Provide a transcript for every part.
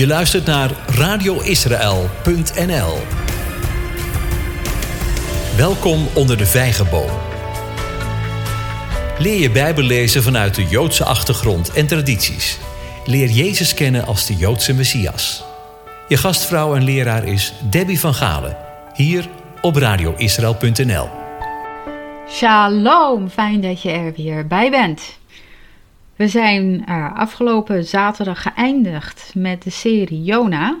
Je luistert naar radioisrael.nl. Welkom onder de vijgenboom. Leer je Bijbel lezen vanuit de Joodse achtergrond en tradities. Leer Jezus kennen als de Joodse Messias. Je gastvrouw en leraar is Debbie van Galen, hier op radioisrael.nl. Shalom, fijn dat je er weer bij bent. We zijn uh, afgelopen zaterdag geëindigd met de serie Jona.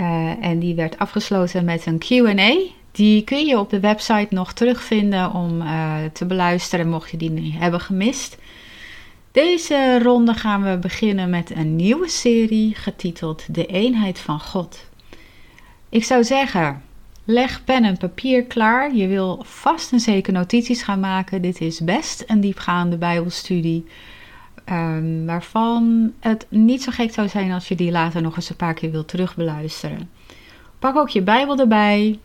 Uh, en die werd afgesloten met een QA. Die kun je op de website nog terugvinden om uh, te beluisteren, mocht je die hebben gemist. Deze ronde gaan we beginnen met een nieuwe serie getiteld De Eenheid van God. Ik zou zeggen, leg pen en papier klaar. Je wil vast en zeker notities gaan maken. Dit is best een diepgaande Bijbelstudie. Um, waarvan het niet zo gek zou zijn als je die later nog eens een paar keer wilt terugbeluisteren. Pak ook je Bijbel erbij.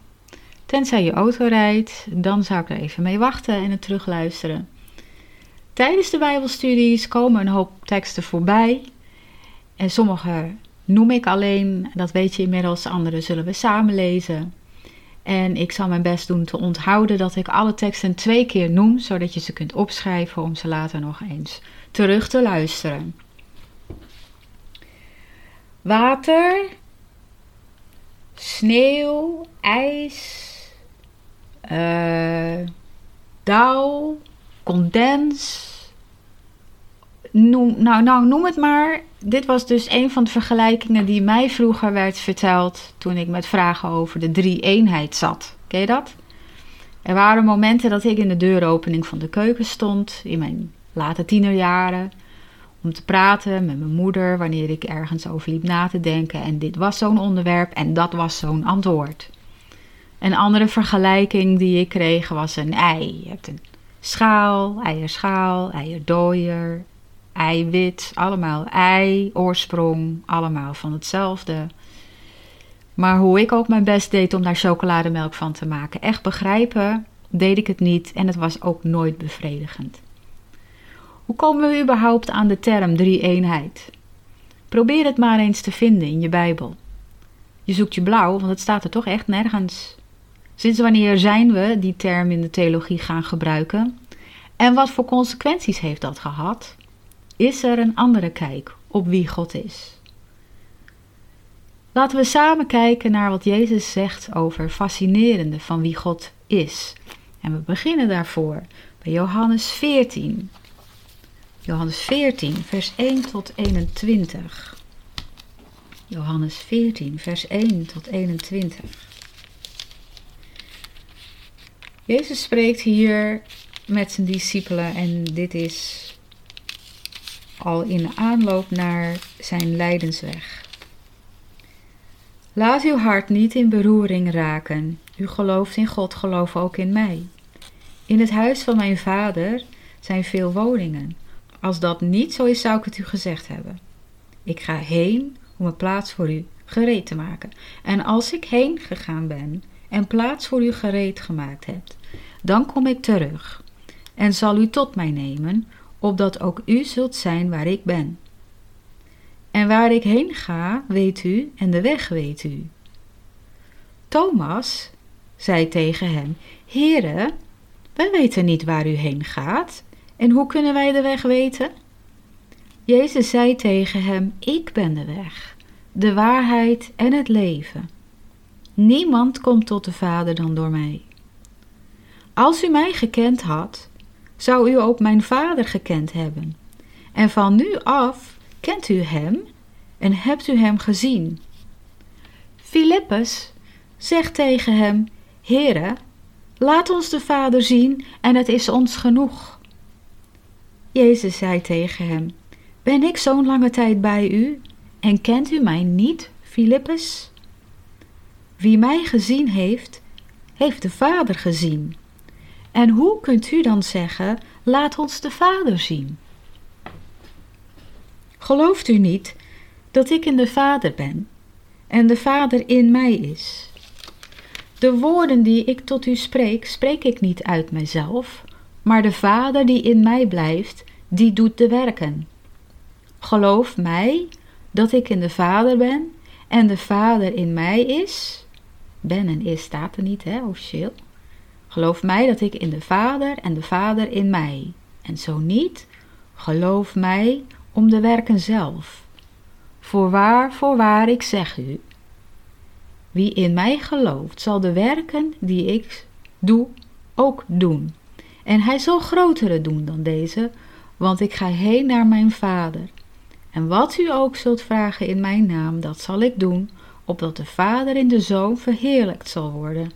Tenzij je auto rijdt, dan zou ik er even mee wachten en het terugluisteren. Tijdens de Bijbelstudies komen een hoop teksten voorbij. En sommige noem ik alleen, dat weet je inmiddels, andere zullen we samen lezen. En ik zal mijn best doen te onthouden dat ik alle teksten twee keer noem, zodat je ze kunt opschrijven om ze later nog eens terug te luisteren. Water, sneeuw, ijs, uh, dauw, condens. Noem, nou, nou, noem het maar. Dit was dus een van de vergelijkingen die mij vroeger werd verteld toen ik met vragen over de drie-eenheid zat. Ken je dat? Er waren momenten dat ik in de deuropening van de keuken stond, in mijn late tienerjaren, om te praten met mijn moeder wanneer ik ergens over liep na te denken. En dit was zo'n onderwerp en dat was zo'n antwoord. Een andere vergelijking die ik kreeg was een ei. Je hebt een schaal, eierschaal, eierdooier, eiwit, allemaal ei, oorsprong, allemaal van hetzelfde. Maar hoe ik ook mijn best deed om daar chocolademelk van te maken, echt begrijpen, deed ik het niet en het was ook nooit bevredigend. Hoe komen we überhaupt aan de term drie-eenheid? Probeer het maar eens te vinden in je Bijbel. Je zoekt je blauw, want het staat er toch echt nergens. Sinds wanneer zijn we die term in de theologie gaan gebruiken? En wat voor consequenties heeft dat gehad? Is er een andere kijk op wie God is? Laten we samen kijken naar wat Jezus zegt over fascinerende van wie God is. En we beginnen daarvoor bij Johannes 14. Johannes 14, vers 1 tot 21. Johannes 14, vers 1 tot 21. Jezus spreekt hier met zijn discipelen en dit is al in aanloop naar zijn lijdensweg. Laat uw hart niet in beroering raken. U gelooft in God, geloof ook in mij. In het huis van mijn vader zijn veel woningen. Als dat niet zo is, zou ik het u gezegd hebben. Ik ga heen om een plaats voor u gereed te maken. En als ik heen gegaan ben en plaats voor u gereed gemaakt heb, dan kom ik terug en zal u tot mij nemen, opdat ook u zult zijn waar ik ben. En waar ik heen ga, weet u, en de weg weet u. Thomas zei tegen hem: Heere, wij weten niet waar u heen gaat, en hoe kunnen wij de weg weten? Jezus zei tegen hem: Ik ben de weg, de waarheid en het leven. Niemand komt tot de Vader dan door mij. Als u mij gekend had, zou u ook mijn vader gekend hebben. En van nu af kent u hem en hebt u hem gezien. Filippus zegt tegen hem: Heere, laat ons de Vader zien en het is ons genoeg. Jezus zei tegen hem: Ben ik zo'n lange tijd bij u en kent u mij niet, Filippus? Wie mij gezien heeft, heeft de Vader gezien. En hoe kunt u dan zeggen: Laat ons de Vader zien? Gelooft u niet dat ik in de Vader ben en de Vader in mij is? De woorden die ik tot u spreek, spreek ik niet uit mijzelf, maar de Vader die in mij blijft, die doet de werken. Geloof mij dat ik in de Vader ben en de Vader in mij is. Ben en is staat er niet, hè, officieel. Geloof mij dat ik in de Vader en de Vader in mij. En zo niet, geloof mij om de werken zelf. Voorwaar, voorwaar, ik zeg u. Wie in mij gelooft, zal de werken die ik doe ook doen. En hij zal grotere doen dan deze, want ik ga heen naar mijn Vader. En wat u ook zult vragen in mijn naam, dat zal ik doen, opdat de Vader in de Zoon verheerlijkt zal worden.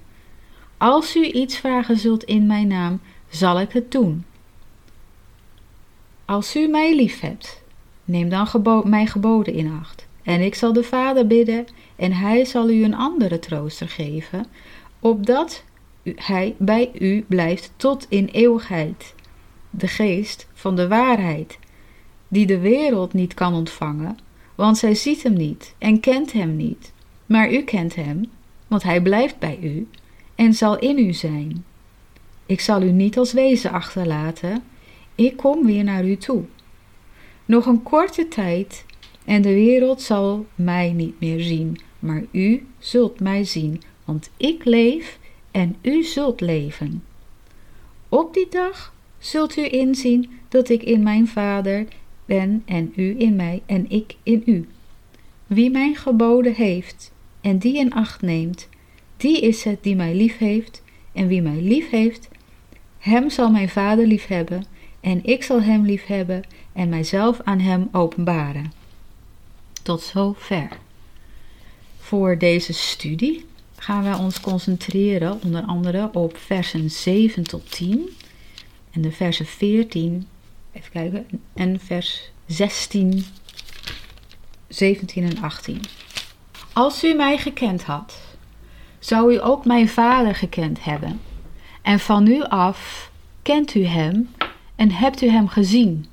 Als u iets vragen zult in mijn naam, zal ik het doen. Als u mij lief hebt, neem dan mijn geboden in acht. En ik zal de Vader bidden, en hij zal u een andere trooster geven, opdat hij bij u blijft tot in eeuwigheid. De geest van de waarheid, die de wereld niet kan ontvangen, want zij ziet hem niet en kent hem niet. Maar u kent hem, want hij blijft bij u en zal in u zijn. Ik zal u niet als wezen achterlaten, ik kom weer naar u toe. Nog een korte tijd en de wereld zal mij niet meer zien, maar u zult mij zien, want ik leef en u zult leven. Op die dag zult u inzien dat ik in mijn Vader ben en u in mij en ik in u. Wie mijn geboden heeft en die in acht neemt, die is het die mij lief heeft, en wie mij lief heeft, hem zal mijn Vader lief hebben, en ik zal hem lief hebben en mijzelf aan hem openbaren. Tot zover. Voor deze studie gaan we ons concentreren onder andere op versen 7 tot 10 en de versen 14, even kijken, en vers 16, 17 en 18. Als u mij gekend had, zou u ook mijn vader gekend hebben. En van nu af kent u hem en hebt u hem gezien.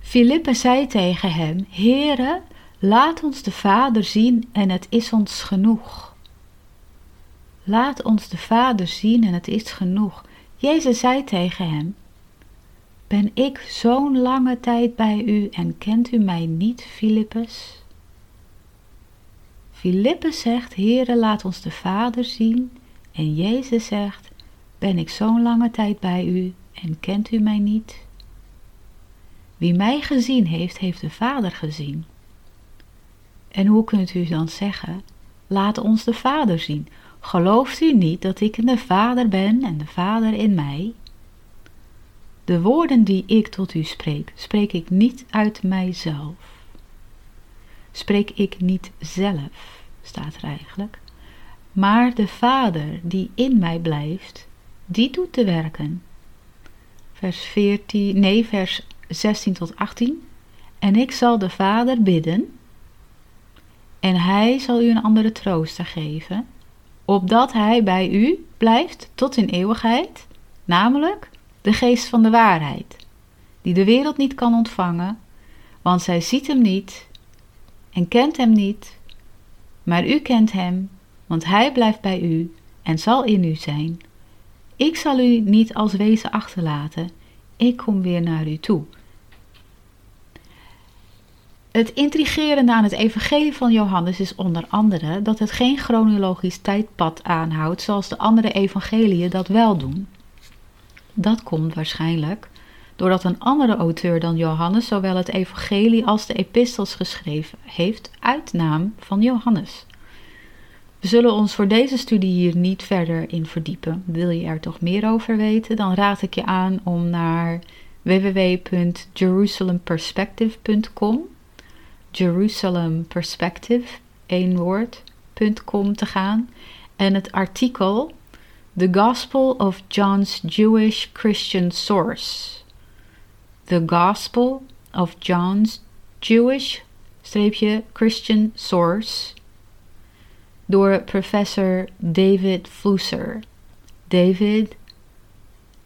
Filippe zei tegen hem: Heere, laat ons de Vader zien en het is ons genoeg. Laat ons de Vader zien en het is genoeg. Jezus zei tegen hem: Ben ik zo'n lange tijd bij u en kent u mij niet, Filippus? Filippus zegt, Heere, laat ons de Vader zien. En Jezus zegt, ben ik zo'n lange tijd bij u en kent u mij niet? Wie mij gezien heeft, heeft de Vader gezien. En hoe kunt u dan zeggen, laat ons de Vader zien? Gelooft u niet dat ik in de Vader ben en de Vader in mij? De woorden die ik tot u spreek, spreek ik niet uit mijzelf spreek ik niet zelf, staat er eigenlijk, maar de Vader die in mij blijft, die doet de werken. Vers 14, nee, vers 16 tot 18. En ik zal de Vader bidden, en hij zal u een andere trooster geven, opdat hij bij u blijft tot in eeuwigheid, namelijk de geest van de waarheid, die de wereld niet kan ontvangen, want zij ziet hem niet en kent hem niet, maar u kent hem, want hij blijft bij u en zal in u zijn. Ik zal u niet als wezen achterlaten, ik kom weer naar u toe. Het intrigerende aan het evangelie van Johannes is onder andere dat het geen chronologisch tijdpad aanhoudt zoals de andere evangeliën dat wel doen. Dat komt waarschijnlijk doordat een andere auteur dan Johannes zowel het evangelie als de epistels geschreven heeft uit naam van Johannes. We zullen ons voor deze studie hier niet verder in verdiepen. Wil je er toch meer over weten, dan raad ik je aan om naar www.jerusalemperspective.com Jerusalemperspective, één woord.com te gaan. En het artikel The Gospel of John's Jewish Christian Source. The Gospel of John's Jewish Christian Source. Door professor David Flusser. David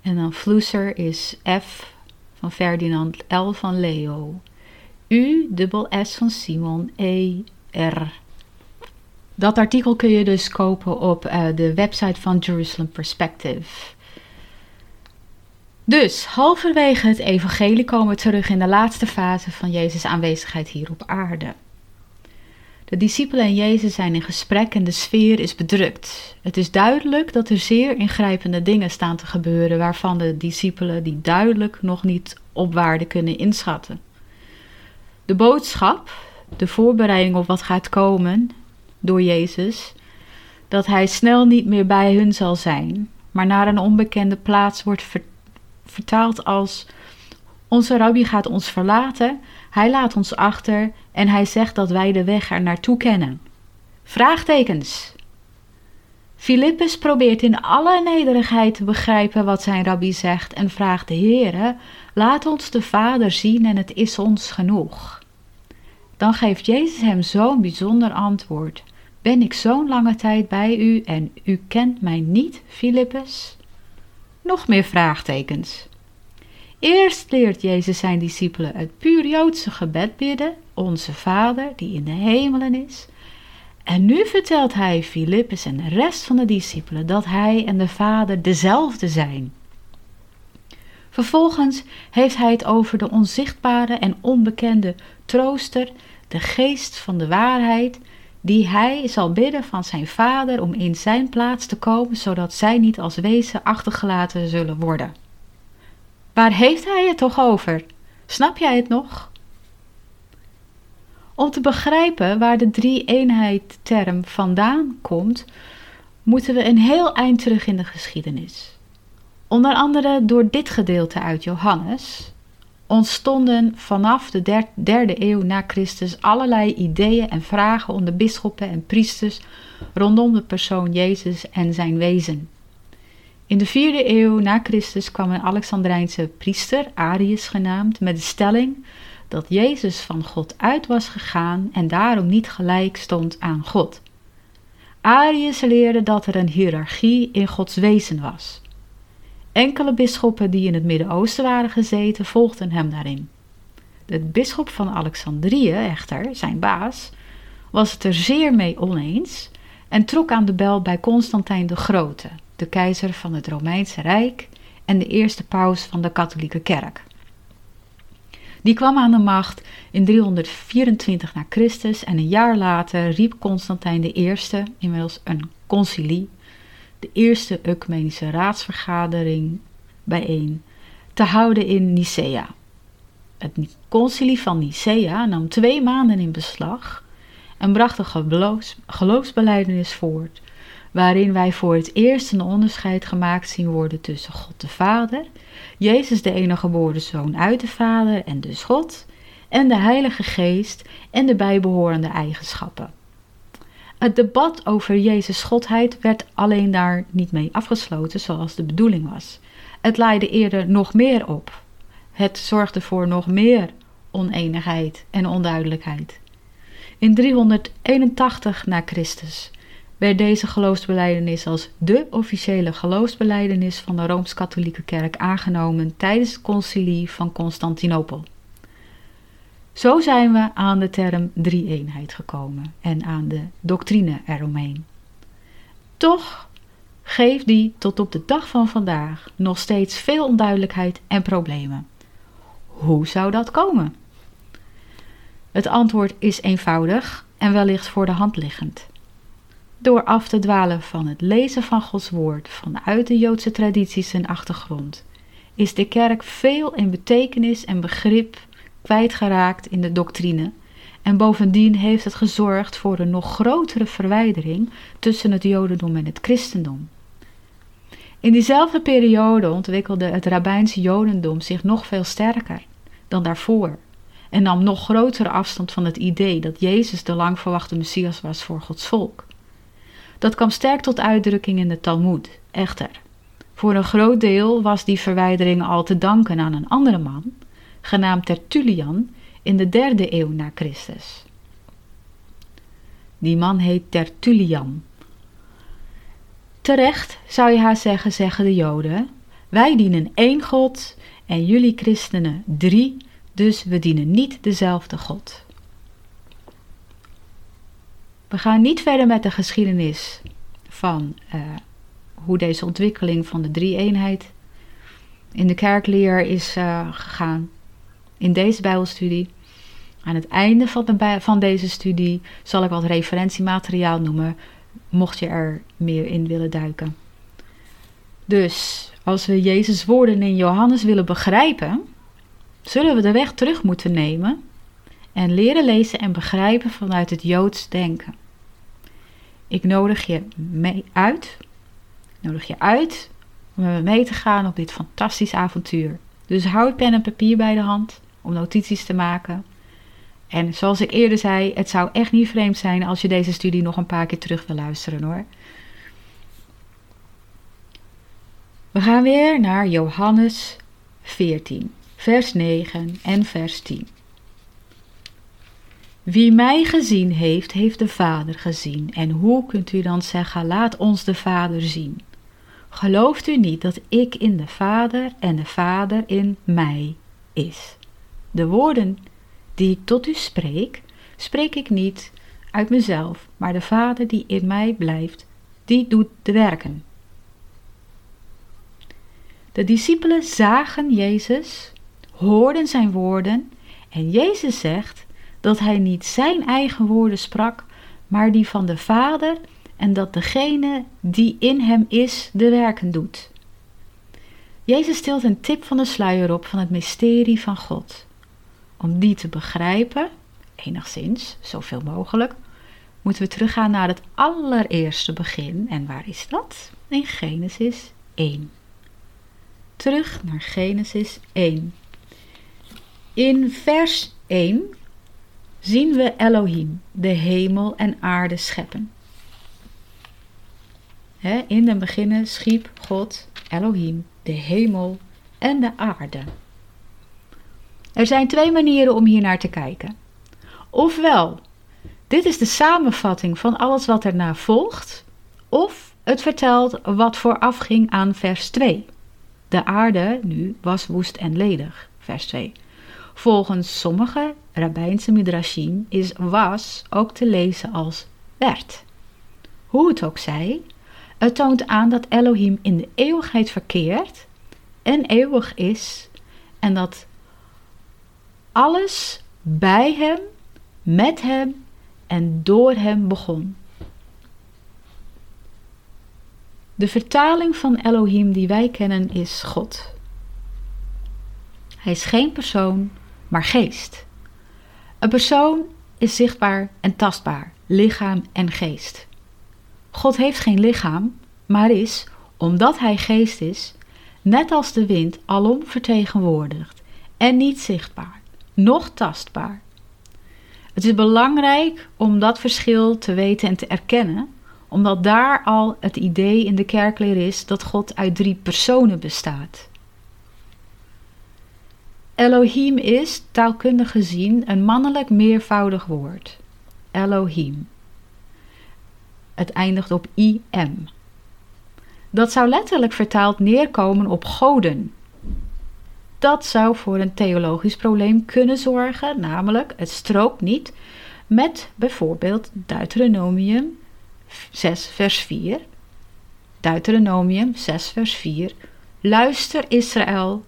en dan Flusser is F van Ferdinand, L van Leo, U dubbel S van Simon, E R. Dat artikel kun je dus kopen op uh, de website van Jerusalem Perspective. Dus halverwege het evangelie komen we terug in de laatste fase van Jezus' aanwezigheid hier op aarde. De discipelen en Jezus zijn in gesprek en de sfeer is bedrukt. Het is duidelijk dat er zeer ingrijpende dingen staan te gebeuren waarvan de discipelen die duidelijk nog niet op waarde kunnen inschatten. De boodschap, de voorbereiding op wat gaat komen door Jezus, dat hij snel niet meer bij hun zal zijn, maar naar een onbekende plaats wordt vertaald als onze rabbi gaat ons verlaten, hij laat ons achter en hij zegt dat wij de weg er naartoe kennen. Vraagtekens. Filippus probeert in alle nederigheid te begrijpen wat zijn rabbi zegt en vraagt de Heere, laat ons de Vader zien en het is ons genoeg. Dan geeft Jezus hem zo'n bijzonder antwoord. Ben ik zo'n lange tijd bij u en u kent mij niet, Filippus? Nog meer vraagtekens. Eerst leert Jezus zijn discipelen het puur Joodse gebed bidden, onze Vader die in de hemelen is. En nu vertelt hij Filippus en de rest van de discipelen dat hij en de Vader dezelfde zijn. Vervolgens heeft hij het over de onzichtbare en onbekende trooster, de geest van de waarheid, die hij zal bidden van zijn Vader om in zijn plaats te komen, zodat zij niet als wezen achtergelaten zullen worden. Waar heeft hij het toch over? Snap jij het nog? Om te begrijpen waar de drie-eenheid-term vandaan komt, moeten we een heel eind terug in de geschiedenis. Onder andere door dit gedeelte uit Johannes ontstonden vanaf de derde eeuw na Christus allerlei ideeën en vragen onder bisschoppen en priesters rondom de persoon Jezus en zijn wezen. In de vierde eeuw na Christus kwam een Alexandrijnse priester, Arius genaamd, met de stelling dat Jezus van God uit was gegaan en daarom niet gelijk stond aan God. Arius leerde dat er een hiërarchie in Gods wezen was. Enkele bisschoppen die in het Midden-Oosten waren gezeten, volgden hem daarin. De bisschop van Alexandrië, echter, zijn baas, was het er zeer mee oneens en trok aan de bel bij Constantijn de Grote, de keizer van het Romeinse Rijk en de eerste paus van de katholieke kerk. Die kwam aan de macht in 324 na Christus en een jaar later riep Constantijn I, inmiddels een concilie, de eerste ecumenische raadsvergadering bijeen, te houden in Nicea. Het concilie van Nicea nam twee maanden in beslag en bracht een geloofs, geloofsbeleidenis voort waarin wij voor het eerst een onderscheid gemaakt zien worden tussen God de Vader, Jezus de enige geboren Zoon uit de Vader en dus God, en de Heilige Geest en de bijbehorende eigenschappen. Het debat over Jezus' Godheid werd alleen daar niet mee afgesloten zoals de bedoeling was. Het leidde eerder nog meer op. Het zorgde voor nog meer oneenigheid en onduidelijkheid. In 381 na Christus werd deze geloofsbeleidenis als de officiële geloofsbeleidenis van de Rooms-Katholieke Kerk aangenomen tijdens het concilie van Constantinopel. Zo zijn we aan de term drie-eenheid gekomen en aan de doctrine eromheen. Toch geeft die tot op de dag van vandaag nog steeds veel onduidelijkheid en problemen. Hoe zou dat komen? Het antwoord is eenvoudig en wellicht voor de hand liggend door af te dwalen van het lezen van Gods woord vanuit de Joodse tradities en achtergrond, is de kerk veel in betekenis en begrip kwijtgeraakt in de doctrine en bovendien heeft het gezorgd voor een nog grotere verwijdering tussen het Jodendom en het Christendom. In diezelfde periode ontwikkelde het Rabbijnse Jodendom zich nog veel sterker dan daarvoor en nam nog grotere afstand van het idee dat Jezus de lang verwachte Messias was voor Gods volk. Dat kwam sterk tot uitdrukking in de Talmud, echter. Voor een groot deel was die verwijdering al te danken aan een andere man, genaamd Tertullian, in de derde eeuw na Christus. Die man heet Tertullian. Terecht zou je haar zeggen, zeggen de Joden: Wij dienen één God en jullie christenen drie, dus we dienen niet dezelfde God. We gaan niet verder met de geschiedenis van uh, hoe deze ontwikkeling van de drie-eenheid in de kerkleer is uh, gegaan in deze Bijbelstudie. Aan het einde van, van deze studie zal ik wat referentiemateriaal noemen, mocht je er meer in willen duiken. Dus als we Jezus' woorden in Johannes willen begrijpen, zullen we de weg terug moeten nemen en leren lezen en begrijpen vanuit het Joods denken. Ik nodig je mee uit, nodig je uit om mee te gaan op dit fantastisch avontuur. Dus houd pen en papier bij de hand om notities te maken. En zoals ik eerder zei, het zou echt niet vreemd zijn als je deze studie nog een paar keer terug wil luisteren hoor. We gaan weer naar Johannes 14, vers 9 en vers 10. Wie mij gezien heeft, heeft de Vader gezien. En hoe kunt u dan zeggen, laat ons de Vader zien? Gelooft u niet dat ik in de Vader en de Vader in mij is? De woorden die ik tot u spreek, spreek ik niet uit mezelf, maar de Vader die in mij blijft, die doet de werken. De discipelen zagen Jezus, hoorden zijn woorden en Jezus zegt dat hij niet zijn eigen woorden sprak, maar die van de Vader en dat degene die in hem is de werken doet. Jezus stilt een tip van de sluier op van het mysterie van God. Om die te begrijpen, enigszins, zoveel mogelijk, moeten we teruggaan naar het allereerste begin. En waar is dat? In Genesis 1. Terug naar Genesis 1. In vers 1 zien we Elohim, de hemel en aarde scheppen. in den beginnen schiep God, Elohim, de hemel en de aarde. Er zijn twee manieren om hier naar te kijken. Ofwel, dit is de samenvatting van alles wat erna volgt, of het vertelt wat voorafging aan vers 2. De aarde nu was woest en ledig, vers 2. Volgens sommige rabbijnse midrashim is was ook te lezen als werd. Hoe het ook zij, het toont aan dat Elohim in de eeuwigheid verkeert en eeuwig is en dat alles bij hem, met hem en door hem begon. De vertaling van Elohim die wij kennen is God. Hij is geen persoon, maar geest. Een persoon is zichtbaar en tastbaar, lichaam en geest. God heeft geen lichaam, maar is, omdat hij geest is, net als de wind alom vertegenwoordigd en niet zichtbaar, noch tastbaar. Het is belangrijk om dat verschil te weten en te erkennen, omdat daar al het idee in de kerkleer is dat God uit drie personen bestaat. Elohim is, taalkundig gezien, een mannelijk meervoudig woord. Elohim. Het eindigt op im. Dat zou letterlijk vertaald neerkomen op goden. Dat zou voor een theologisch probleem kunnen zorgen, namelijk het strookt niet met bijvoorbeeld Deuteronomium 6 vers 4. Deuteronomium 6 vers 4. Luister Israël,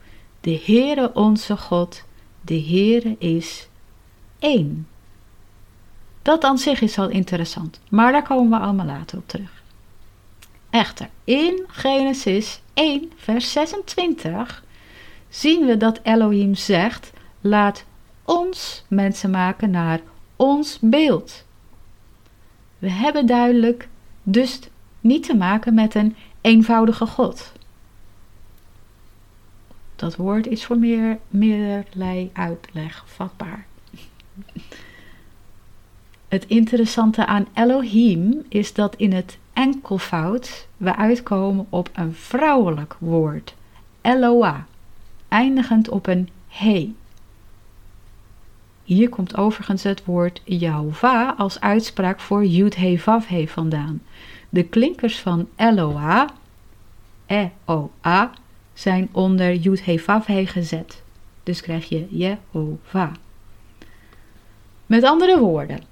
de Heere onze God, de Heere is één. Dat aan zich is al interessant, maar daar komen we allemaal later op terug. Echter, in Genesis 1, vers 26 zien we dat Elohim zegt: Laat ons mensen maken naar ons beeld. We hebben duidelijk dus niet te maken met een eenvoudige God. Dat woord is voor meer, meerlei uitleg vatbaar. Het interessante aan Elohim is dat in het enkelvoud we uitkomen op een vrouwelijk woord, Eloah, eindigend op een he. Hier komt overigens het woord Jehovah als uitspraak voor Yud He Vav He vandaan. De klinkers van Eloah, E-O-A, zijn onder Yud He Vav He gezet. Dus krijg je Jehovah. Met andere woorden,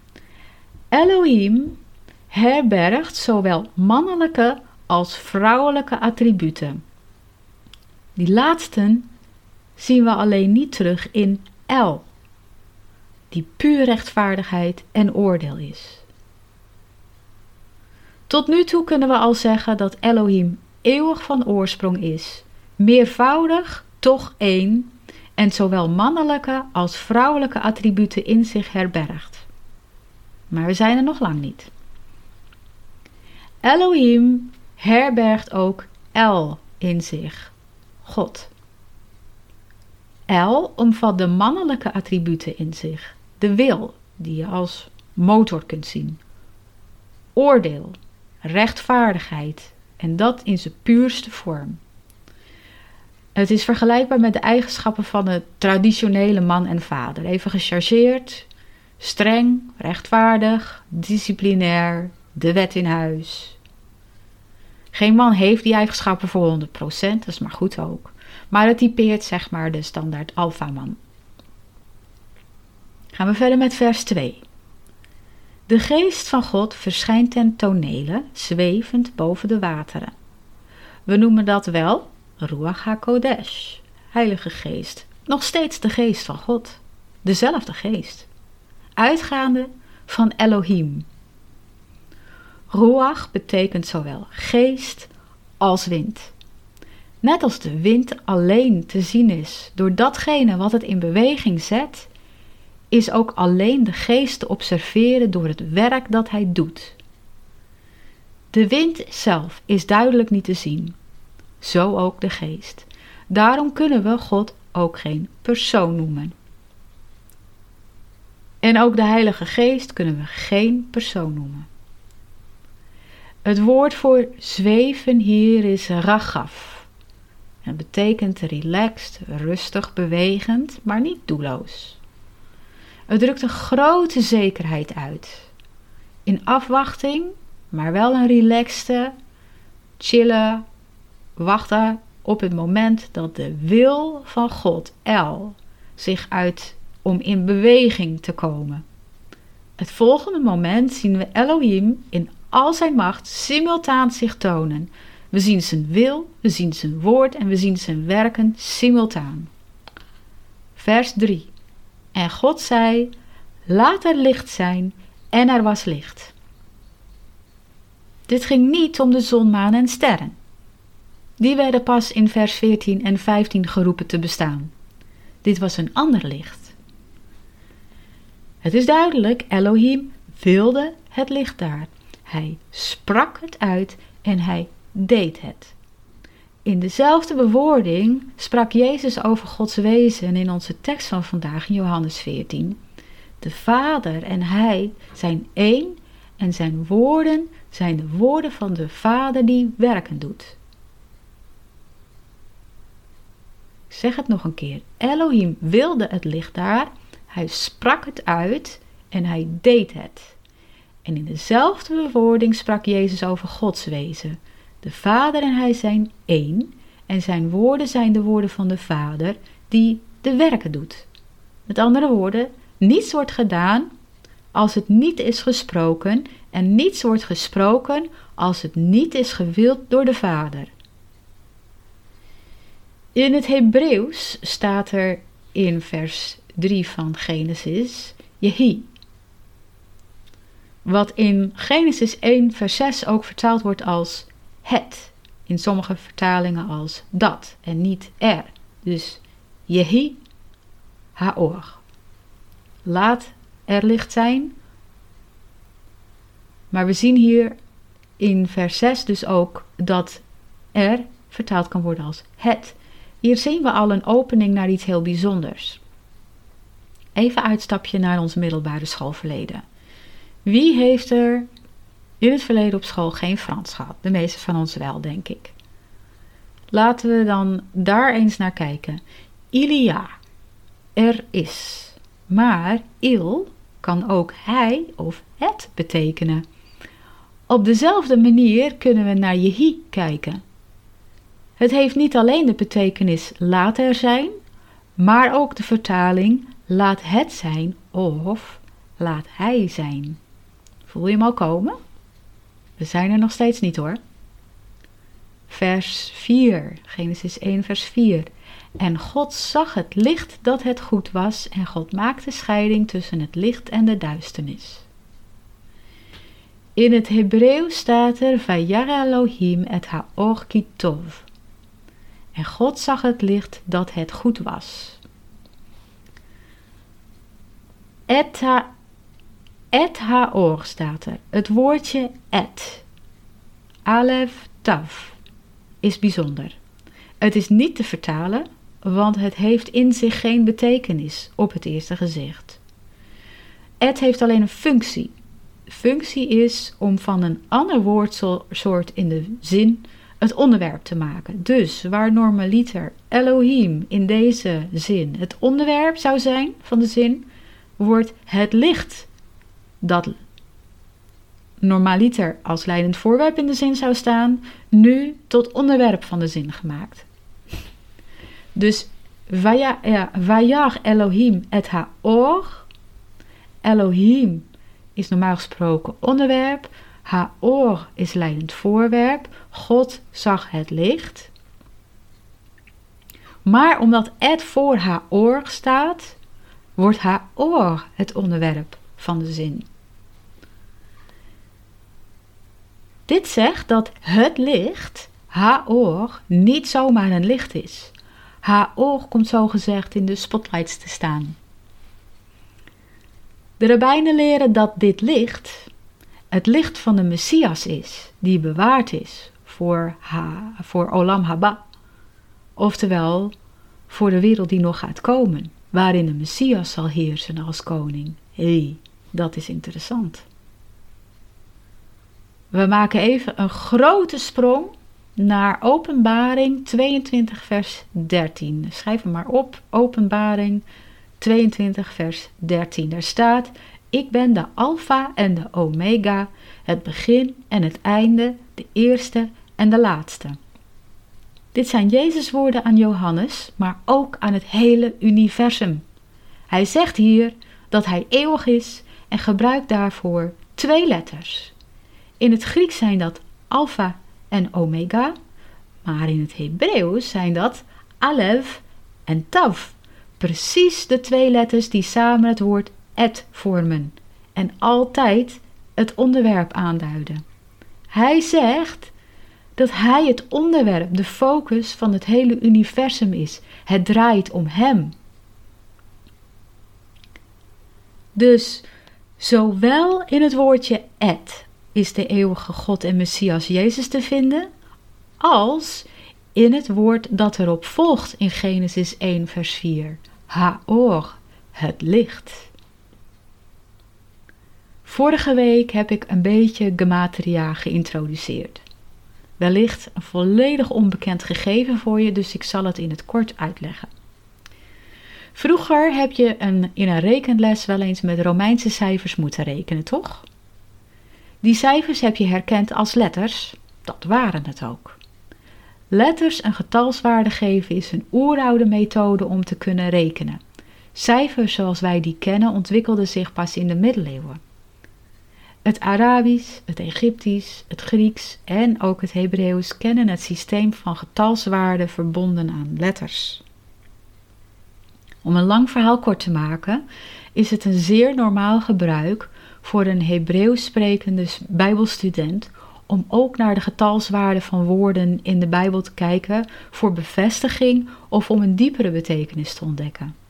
Elohim herbergt zowel mannelijke als vrouwelijke attributen. Die laatsten zien we alleen niet terug in El. die puur rechtvaardigheid en oordeel is. Tot nu toe kunnen we al zeggen dat Elohim eeuwig van oorsprong is, meervoudig, toch één, en zowel mannelijke als vrouwelijke attributen in zich herbergt. Maar we zijn er nog lang niet. Elohim herbergt ook El in zich, God. El omvat de mannelijke attributen in zich, de wil, die je als motor kunt zien, oordeel, rechtvaardigheid en dat in zijn puurste vorm. Het is vergelijkbaar met de eigenschappen van een traditionele man en vader. Even gechargeerd, streng, rechtvaardig, disciplinair, de wet in huis. Geen man heeft die eigenschappen voor 100%, dat is maar goed ook. Maar het typeert zeg maar de standaard alfaman. Gaan we verder met vers 2. De geest van God verschijnt ten tonele, zwevend boven de wateren. We noemen dat wel Ruach HaKodesh, Heilige Geest. Nog steeds de geest van God. Dezelfde geest. Uitgaande van Elohim. Ruach betekent zowel geest als wind. Net als de wind alleen te zien is door datgene wat het in beweging zet, is ook alleen de geest te observeren door het werk dat hij doet. De wind zelf is duidelijk niet te zien, zo ook de geest. Daarom kunnen we God ook geen persoon noemen. En ook de Heilige Geest kunnen we geen persoon noemen. Het woord voor zweven hier is ragaf. Het betekent relaxed, rustig, bewegend, maar niet doelloos. Het drukt een grote zekerheid uit. In afwachting, maar wel een relaxte, chille, wachten op het moment dat de wil van God, El, zich uit om in beweging te komen. Het volgende moment zien we Elohim in al zijn macht simultaan zich tonen. We zien zijn wil, we zien zijn woord en we zien zijn werken simultaan. Vers 3. En God zei: Laat er licht zijn, en er was licht. Dit ging niet om de zon, maan en sterren. Die werden pas in vers 14 en 15 geroepen te bestaan. Dit was een ander licht. Het is duidelijk, Elohim wilde het licht daar. Hij sprak het uit en hij deed het. In dezelfde bewoording sprak Jezus over Gods wezen in onze tekst van vandaag in Johannes 14. De Vader en Hij zijn één en zijn woorden zijn de woorden van de Vader die werken doet. Ik zeg het nog een keer. Elohim wilde het licht daar, hij sprak het uit en hij deed het. En in dezelfde bewoording sprak Jezus over Gods wezen. De Vader en hij zijn één en zijn woorden zijn de woorden van de Vader die de werken doet. Met andere woorden, niets wordt gedaan als het niet is gesproken en niets wordt gesproken als het niet is gewild door de Vader. In het Hebreeuws staat er in vers 3 van Genesis Jehi. Wat in Genesis 1 vers 6 ook vertaald wordt als het. In sommige vertalingen als dat en niet er. Dus Jehi Haor. Laat er licht zijn. Maar we zien hier in vers 6 dus ook dat er vertaald kan worden als het. Hier zien we al een opening naar iets heel bijzonders. Even uitstapje naar ons middelbare schoolverleden. Wie heeft er in het verleden op school geen Frans gehad? De meeste van ons wel, denk ik. Laten we dan daar eens naar kijken. Ilia, er is. Maar il kan ook hij of het betekenen. Op dezelfde manier kunnen we naar Jehi kijken. Het heeft niet alleen de betekenis laat er zijn, maar ook de vertaling laat het zijn of laat hij zijn. Voel je hem al komen? We zijn er nog steeds niet hoor. Vers 4, Genesis 1, vers 4. En God zag het licht dat het goed was en God maakte scheiding tussen het licht en de duisternis. In het Hebreeuws staat er Vayara Elohim et haor kitov. En God zag het licht dat het goed was. Et, ha, et staat er. Het woordje et. Alef tav is bijzonder. Het is niet te vertalen, want het heeft in zich geen betekenis op het eerste gezicht. Et heeft alleen een functie. Functie is om van een ander woordsoort in de zin het onderwerp te maken. Dus waar normaliter Elohim in deze zin het onderwerp zou zijn van de zin, wordt het licht dat normaliter als leidend voorwerp in de zin zou staan, nu tot onderwerp van de zin gemaakt. Dus Vayar Elohim et Haor. Elohim is normaal gesproken onderwerp. Haor is leidend voorwerp. God zag het licht. Maar omdat et voor Haor staat, wordt Haor het onderwerp van de zin. Dit zegt dat het licht, Haor, niet zomaar een licht is. Haor komt zo gezegd in de spotlights te staan. De rabbijnen leren dat dit licht het licht van de Messias is, die bewaard is voor, ha, voor Olam Haba. Oftewel, voor de wereld die nog gaat komen, waarin de Messias zal heersen als koning. Hé, hey, dat is interessant. We maken even een grote sprong naar Openbaring 22, vers 13. Schrijf hem maar op, Openbaring 22, vers 13. Daar staat: Ik ben de Alpha en de Omega, het begin en het einde, de eerste en de laatste. Dit zijn Jezus' woorden aan Johannes, maar ook aan het hele universum. Hij zegt hier dat hij eeuwig is en gebruikt daarvoor twee letters. In het Grieks zijn dat Alpha en Omega, maar in het Hebreeuws zijn dat Alef en Tav. Precies de twee letters die samen het woord et vormen en altijd het onderwerp aanduiden. Hij zegt dat hij het onderwerp, de focus van het hele universum is. Het draait om hem. Dus zowel in het woordje et is de eeuwige God en Messias Jezus te vinden, als in het woord dat erop volgt in Genesis 1, vers 4. Haor, het licht. Vorige week heb ik een beetje gematria geïntroduceerd. Wellicht een volledig onbekend gegeven voor je, dus ik zal het in het kort uitleggen. Vroeger heb je een, in een rekenles wel eens met Romeinse cijfers moeten rekenen, toch? Die cijfers heb je herkend als letters. Dat waren het ook. Letters een getalswaarde geven is een oeroude methode om te kunnen rekenen. Cijfers zoals wij die kennen ontwikkelden zich pas in de middeleeuwen. Het Arabisch, het Egyptisch, het Grieks en ook het Hebreeuws kennen het systeem van getalswaarden verbonden aan letters. Om een lang verhaal kort te maken, is het een zeer normaal gebruik voor een Hebreeuws sprekende Bijbelstudent om ook naar de getalswaarden van woorden in de Bijbel te kijken voor bevestiging of om een diepere betekenis te ontdekken.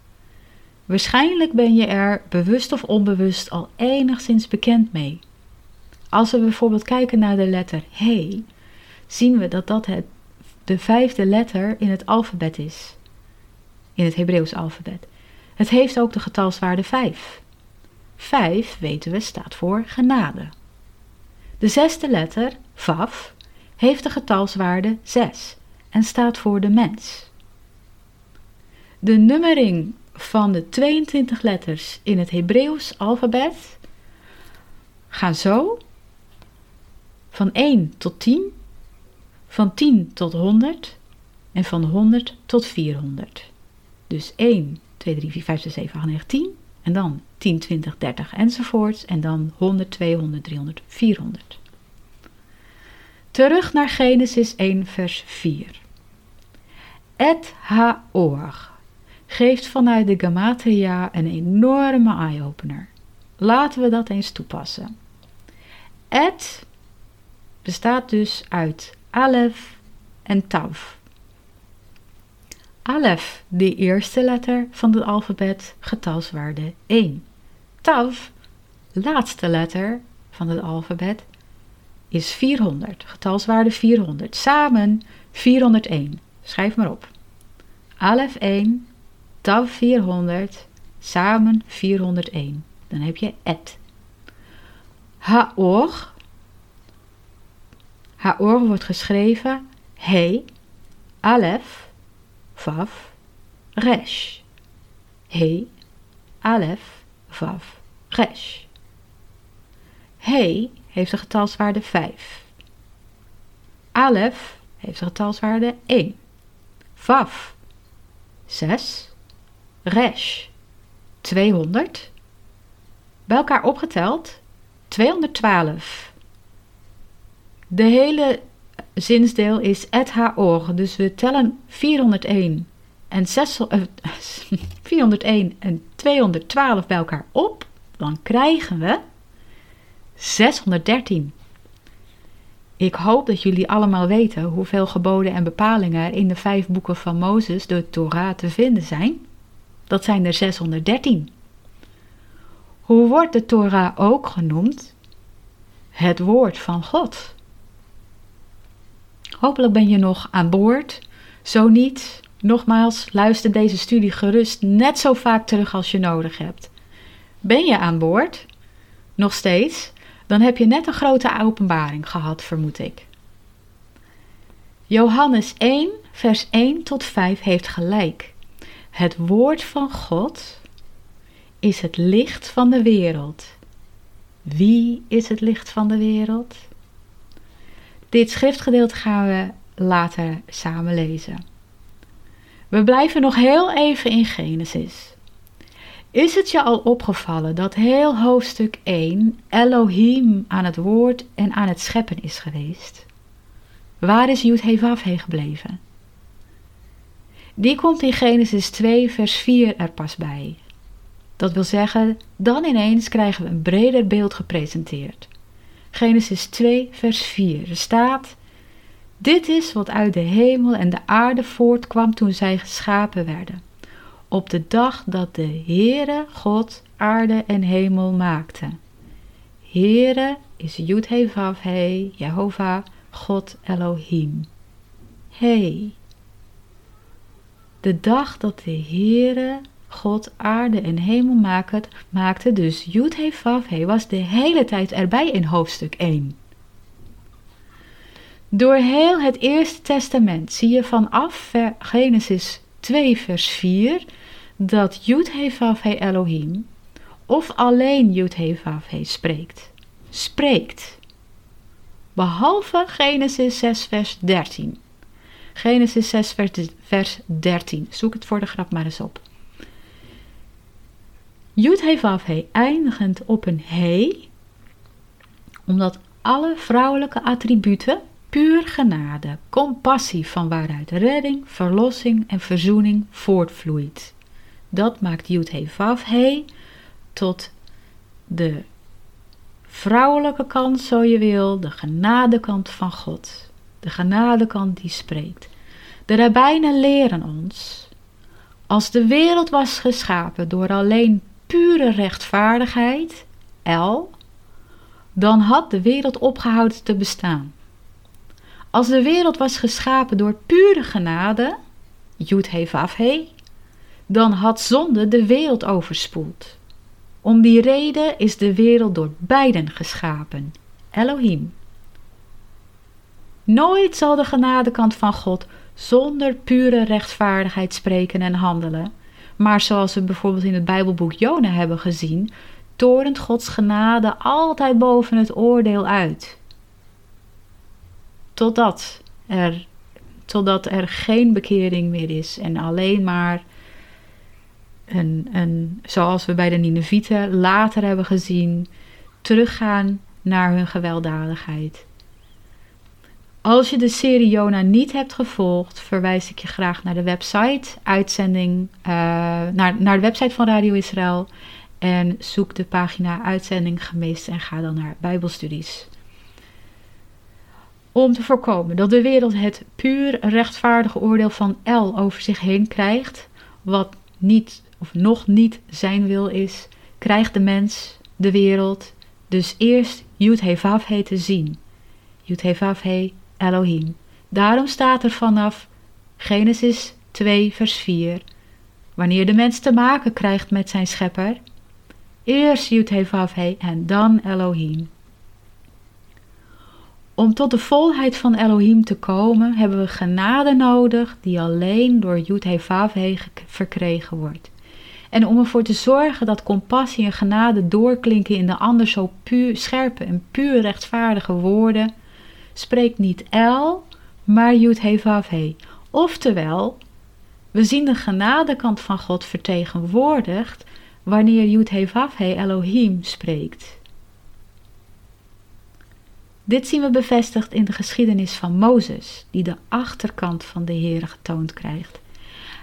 Waarschijnlijk ben je er bewust of onbewust al enigszins bekend mee. Als we bijvoorbeeld kijken naar de letter He, zien we dat dat het, de vijfde letter in het alfabet is. In het Hebreeuws alfabet. Het heeft ook de getalswaarde 5. 5, weten we, staat voor genade. De zesde letter, Vav, heeft de getalswaarde 6 en staat voor de mens. De nummering van de 22 letters in het Hebreeuws alfabet gaan zo van 1 tot 10, van 10 tot 100 en van 100 tot 400. Dus 1, 2, 3, 4, 5, 6, 7, 8, 9, 10 en dan 10, 20, 30 enzovoorts en dan 100, 200, 300, 400. Terug naar Genesis 1, vers 4. Et ha-or geeft vanuit de Gematria een enorme eye-opener. Laten we dat eens toepassen. Et bestaat dus uit alef en tav. Alef, de eerste letter van het alfabet, getalswaarde 1. Tav, laatste letter van het alfabet, is 400, getalswaarde 400. Samen 401. Schrijf maar op. Alef 1, Tav 400, samen 401. Dan heb je et. Haor. Haor wordt geschreven he, alef, vav, resh. He, alef, vav, resh. He heeft een getalswaarde 5. Alef heeft een getalswaarde 1. Vav 6. Resh 200. Bij elkaar opgeteld 212. De hele zinsdeel is et haor, dus we tellen 401 en, 6, uh, 401 en 212 bij elkaar op, dan krijgen we 613. Ik hoop dat jullie allemaal weten hoeveel geboden en bepalingen er in de vijf boeken van Mozes, de Torah, te vinden zijn. Dat zijn er 613. Hoe wordt de Torah ook genoemd? Het woord van God. Hopelijk ben je nog aan boord. Zo niet, nogmaals, luister deze studie gerust net zo vaak terug als je nodig hebt. Ben je aan boord? Nog steeds? dan heb je net een grote openbaring gehad, vermoed ik. Johannes 1, vers 1 tot 5 heeft gelijk. Het woord van God is het licht van de wereld. Wie is het licht van de wereld? Dit schriftgedeelte gaan we later samen lezen. We blijven nog heel even in Genesis. Is het je al opgevallen dat heel hoofdstuk 1 Elohim aan het woord en aan het scheppen is geweest? Waar is Jud heen gebleven? Die komt in Genesis 2 vers 4 er pas bij. Dat wil zeggen, dan ineens krijgen we een breder beeld gepresenteerd. Genesis 2 vers 4 staat... Dit is wat uit de hemel en de aarde voortkwam toen zij geschapen werden op de dag dat de Heere God aarde en hemel maakte. Heere is Yud He Vav He, Jehovah, God Elohim. Hey. De dag dat de Heere God aarde en hemel maakte, maakte dus Vav He was de hele tijd erbij in hoofdstuk 1. Door heel het Eerste Testament zie je vanaf Genesis 2 vers 4 dat Yud He Elohim of alleen He spreekt. Spreekt. Behalve Genesis 6 vers 13. Genesis 6 vers 13. Zoek het voor de grap maar eens op. Yud He eindigend op een he, omdat alle vrouwelijke attributen puur genade, compassie van waaruit redding, verlossing en verzoening voortvloeit. Dat maakt He tot de vrouwelijke kant, zo je wil, de genadekant van God. De genadekant die spreekt. De rabbijnen leren ons, als de wereld was geschapen door alleen pure rechtvaardigheid, El, dan had de wereld opgehouden te bestaan. Als de wereld was geschapen door pure genade, Yud He Vav He, dan had zonde de wereld overspoeld. Om die reden is de wereld door beiden geschapen, Elohim. Nooit zal de genadekant van God zonder pure rechtvaardigheid spreken en handelen, maar zoals we bijvoorbeeld in het Bijbelboek Jona hebben gezien, torent Gods genade altijd boven het oordeel uit. Totdat er, totdat er geen bekering meer is en alleen maar en, en zoals we bij de Ninevieten later hebben gezien, teruggaan naar hun gewelddadigheid. Als je de serie Jona niet hebt gevolgd, verwijs ik je graag naar de website uitzending, uh, naar, naar de website van Radio Israël en zoek de pagina uitzending gemist en ga dan naar Bijbelstudies. Om te voorkomen dat de wereld het puur rechtvaardige oordeel van El over zich heen krijgt, wat niet of nog niet zijn wil is, krijgt de mens, de wereld, dus eerst Yud te zien. Yud He Elohim. Daarom staat er vanaf Genesis 2 vers 4, wanneer de mens te maken krijgt met zijn schepper, eerst Yud He en dan Elohim. Om tot de volheid van Elohim te komen, hebben we genade nodig die alleen door Yud He verkregen wordt. En om ervoor te zorgen dat compassie en genade doorklinken in de ander zo puur, scherpe en puur rechtvaardige woorden, spreekt niet El, maar Yud He Oftewel, we zien de genadekant van God vertegenwoordigd wanneer Yud He Elohim spreekt. Dit zien we bevestigd in de geschiedenis van Mozes, die de achterkant van de Heer getoond krijgt.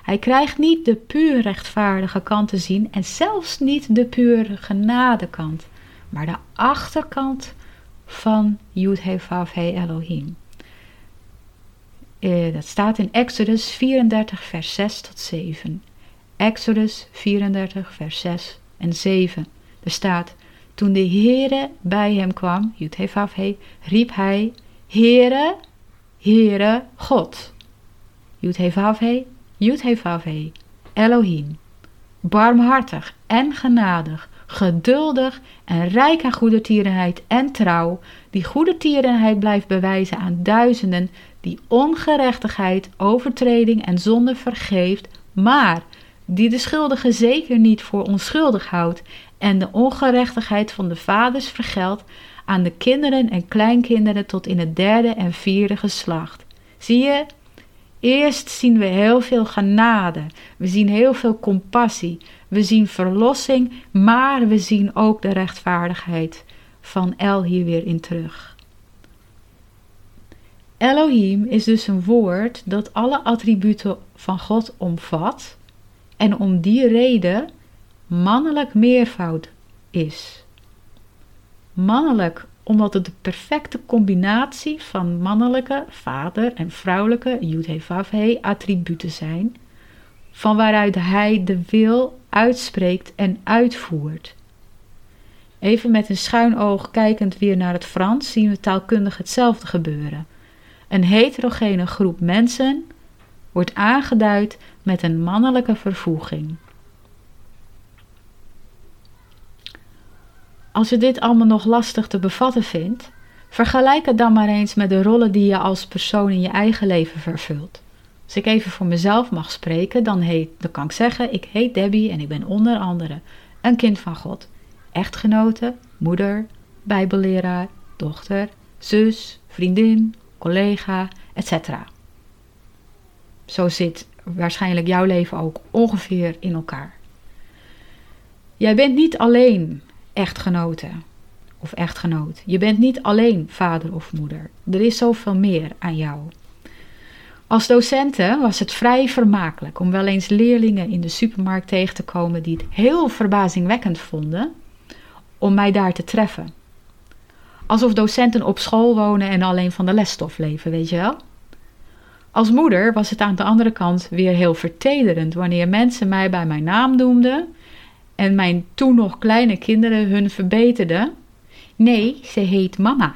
Hij krijgt niet de puur rechtvaardige kant te zien en zelfs niet de pure genadekant, maar de achterkant van Yud He Elohim. Eh, dat staat in Exodus 34 vers 6 tot 7. Exodus 34 vers 6 en 7. Er staat, toen de Heere bij hem kwam, Yud riep hij, Heere, Heere God. Yud He He Elohim, barmhartig en genadig, geduldig en rijk aan goedertierenheid en trouw, die goedertierenheid blijft bewijzen aan duizenden, die ongerechtigheid, overtreding en zonde vergeeft, maar die de schuldige zeker niet voor onschuldig houdt en de ongerechtigheid van de vaders vergeldt aan de kinderen en kleinkinderen tot in het derde en vierde geslacht. Zie je, Eerst zien we heel veel genade, we zien heel veel compassie, we zien verlossing, maar we zien ook de rechtvaardigheid van El hier weer in terug. Elohim is dus een woord dat alle attributen van God omvat en om die reden mannelijk meervoud is. Mannelijk omdat het de perfecte combinatie van mannelijke, vader en vrouwelijke Yud-He attributen zijn, van waaruit hij de wil uitspreekt en uitvoert. Even met een schuin oog kijkend weer naar het Frans zien we taalkundig hetzelfde gebeuren. Een heterogene groep mensen wordt aangeduid met een mannelijke vervoeging. Als je dit allemaal nog lastig te bevatten vindt, vergelijk het dan maar eens met de rollen die je als persoon in je eigen leven vervult. Als ik even voor mezelf mag spreken, dan, heet, dan kan ik zeggen: ik heet Debbie en ik ben onder andere een kind van God, echtgenote, moeder, bijbelleraar, dochter, zus, vriendin, collega, etc. Zo zit waarschijnlijk jouw leven ook ongeveer in elkaar. Jij bent niet alleen echtgenote of echtgenoot. Je bent niet alleen vader of moeder. Er is zoveel meer aan jou. Als docenten was het vrij vermakelijk om wel eens leerlingen in de supermarkt tegen te komen die het heel verbazingwekkend vonden om mij daar te treffen. Alsof docenten op school wonen en alleen van de lesstof leven, weet je wel? Als moeder was het aan de andere kant weer heel vertederend wanneer mensen mij bij mijn naam noemden en mijn toen nog kleine kinderen hun verbeterden. Nee, ze heet mama.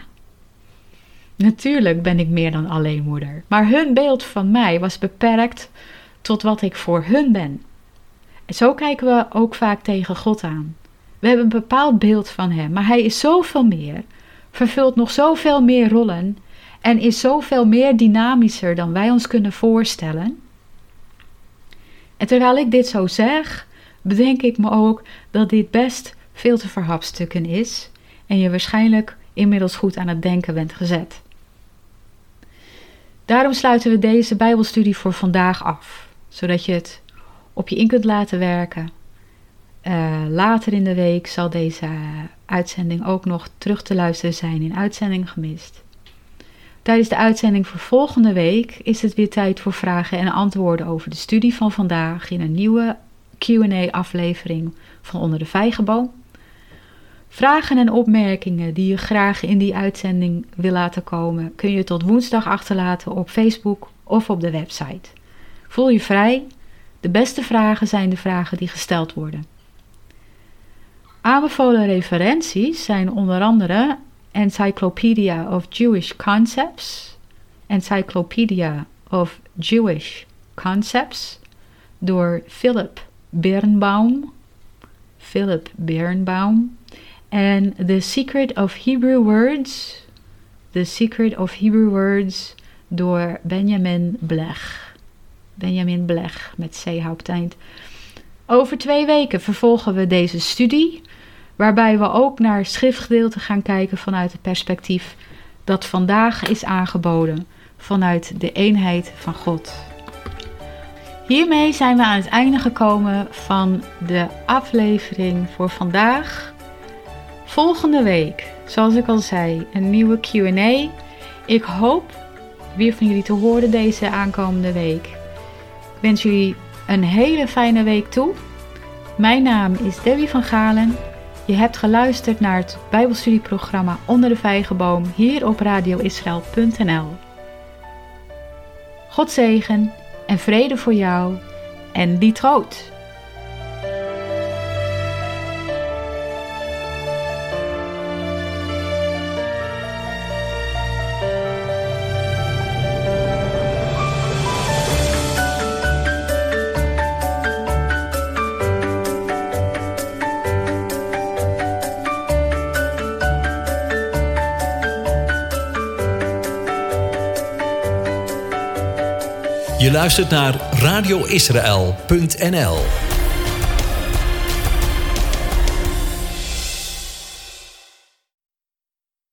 Natuurlijk ben ik meer dan alleen moeder, maar hun beeld van mij was beperkt tot wat ik voor hun ben. En zo kijken we ook vaak tegen God aan. We hebben een bepaald beeld van Hem, maar Hij is zoveel meer, vervult nog zoveel meer rollen en is zoveel meer dynamischer dan wij ons kunnen voorstellen. En terwijl ik dit zo zeg, bedenk ik me ook dat dit best veel te verhapstukken is en je waarschijnlijk inmiddels goed aan het denken bent gezet. Daarom sluiten we deze Bijbelstudie voor vandaag af, zodat je het op je in kunt laten werken. Uh, later in de week zal deze uitzending ook nog terug te luisteren zijn in uitzending gemist. Tijdens de uitzending voor volgende week is het weer tijd voor vragen en antwoorden over de studie van vandaag in een nieuwe QA-aflevering van Onder de Vijgenboom. Vragen en opmerkingen die je graag in die uitzending wil laten komen, kun je tot woensdag achterlaten op Facebook of op de website. Voel je vrij. De beste vragen zijn de vragen die gesteld worden. Aanbevolen referenties zijn onder andere Encyclopedia of Jewish Concepts, Encyclopedia of Jewish Concepts door Philip Birnbaum, Philip Birnbaum, en The Secret of Hebrew Words, The Secret of Hebrew Words door Benjamin Blech. Benjamin Blech met C hoofdeind. Over twee weken vervolgen we deze studie, waarbij we ook naar schriftgedeelten gaan kijken vanuit het perspectief dat vandaag is aangeboden, vanuit de eenheid van God. Hiermee zijn we aan het einde gekomen van de aflevering voor vandaag. Volgende week, zoals ik al zei, een nieuwe QA. Ik hoop weer van jullie te horen deze aankomende week. Ik wens jullie een hele fijne week toe. Mijn naam is Debbie van Galen. Je hebt geluisterd naar het Bijbelstudieprogramma Onder de Vijgenboom hier op radioisrael.nl. God zegen en vrede voor jou en die troot. Luistert naar radioisrael.nl